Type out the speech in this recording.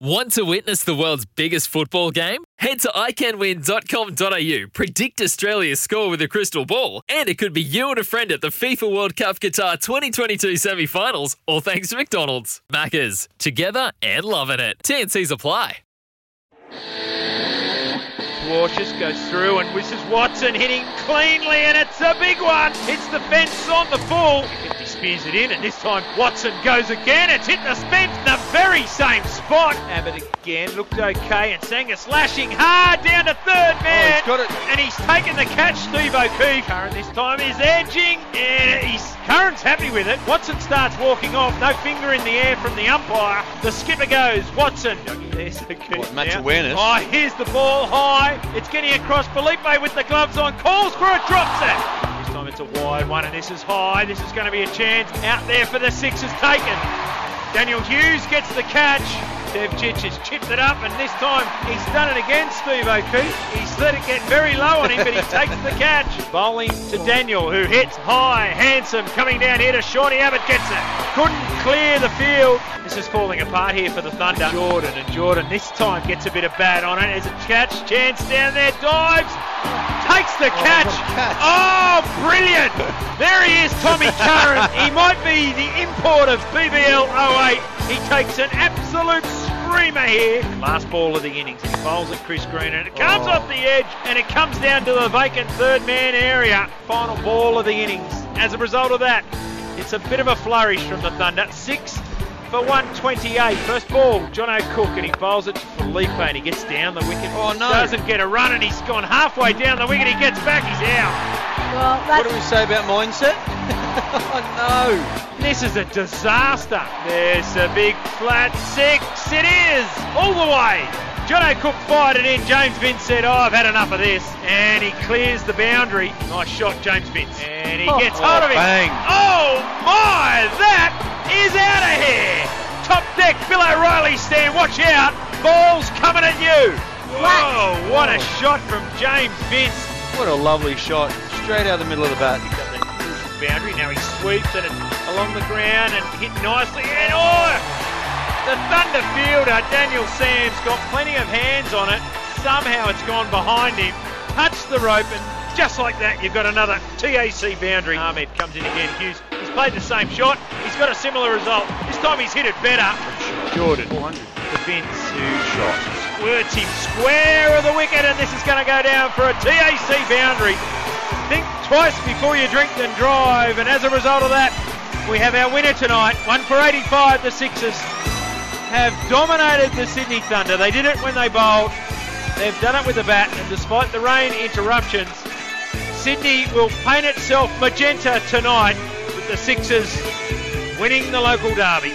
Want to witness the world's biggest football game? Head to iCanWin.com.au, predict Australia's score with a crystal ball, and it could be you and a friend at the FIFA World Cup Qatar 2022 semi finals, all thanks to McDonald's. Maccas, together and loving it. TNC's apply. Cautious goes through, and this Watson hitting cleanly, and it's a big one. Hits the fence on the full. 50 spears it in, and this time Watson goes again. It's hit the fence, the very same spot. Abbott again looked okay, and Sangha slashing hard down to third man. Oh, he's got it. And he's taken the catch, Steve O'Keefe. Curran this time is edging, and he's Curran's happy with it. Watson starts walking off, no finger in the air from the umpire. The skipper goes, Watson. There's O'Keefe What, match now. awareness? Oh, here's the ball high. It's getting across. Philippe with the gloves on. Calls for a drop it. It's a wide one, and this is high. This is going to be a chance out there for the Sixers taken. Daniel Hughes gets the catch. Devcich has chipped it up, and this time he's done it again, Steve O'Keefe. He's let it get very low on him, but he takes the catch. Bowling to Daniel, who hits high, handsome, coming down here to Shorty Abbott, gets it. Couldn't clear the field. This is falling apart here for the Thunder. Jordan, and Jordan this time gets a bit of bat on it. There's a catch, chance down there, dives, takes the oh, catch. catch. Oh, brilliant! There he is, Tommy Curran. he might be the import of BBL 08. He takes an absolute screamer here. Last ball of the innings. He bowls at Chris Green and it comes oh. off the edge and it comes down to the vacant third man area. Final ball of the innings. As a result of that, it's a bit of a flourish from the Thunder. Six for 128. First ball, Jono Cook, and he bowls it to Philippe, and he gets down the wicket. Oh, no. Doesn't get a run, and he's gone halfway down the wicket. He gets back, he's out. Well, What do we say about mindset? oh no. This is a disaster. There's a big flat six. It is all the way. Jono Cook fired it in. James Vince said, "Oh, I've had enough of this," and he clears the boundary. Nice shot, James Vince, and he oh. gets Oh, hold of it. Oh, bang. Oh deck, Bill O'Reilly stand. Watch out, ball's coming at you. Whoa, oh, what a shot from James Vince. What a lovely shot. Straight out the middle of the bat. He's got the boundary. Now he sweeps and it's along the ground and hit nicely. And oh, the Thunder fielder, Daniel Sams got plenty of hands on it. Somehow it's gone behind him, touched the rope, and just like that, you've got another TAC boundary. Ahmed comes in again. Hughes, he's played the same shot. He's got a similar result. This time he's hit it better. Jordan. 400. To Vince, who shot. Squirts him square of the wicket, and this is going to go down for a TAC boundary. Think twice before you drink and drive, and as a result of that, we have our winner tonight. One for 85, the Sixers have dominated the Sydney Thunder. They did it when they bowled. They've done it with the bat, and despite the rain interruptions, Sydney will paint itself magenta tonight with the Sixers winning the local derby.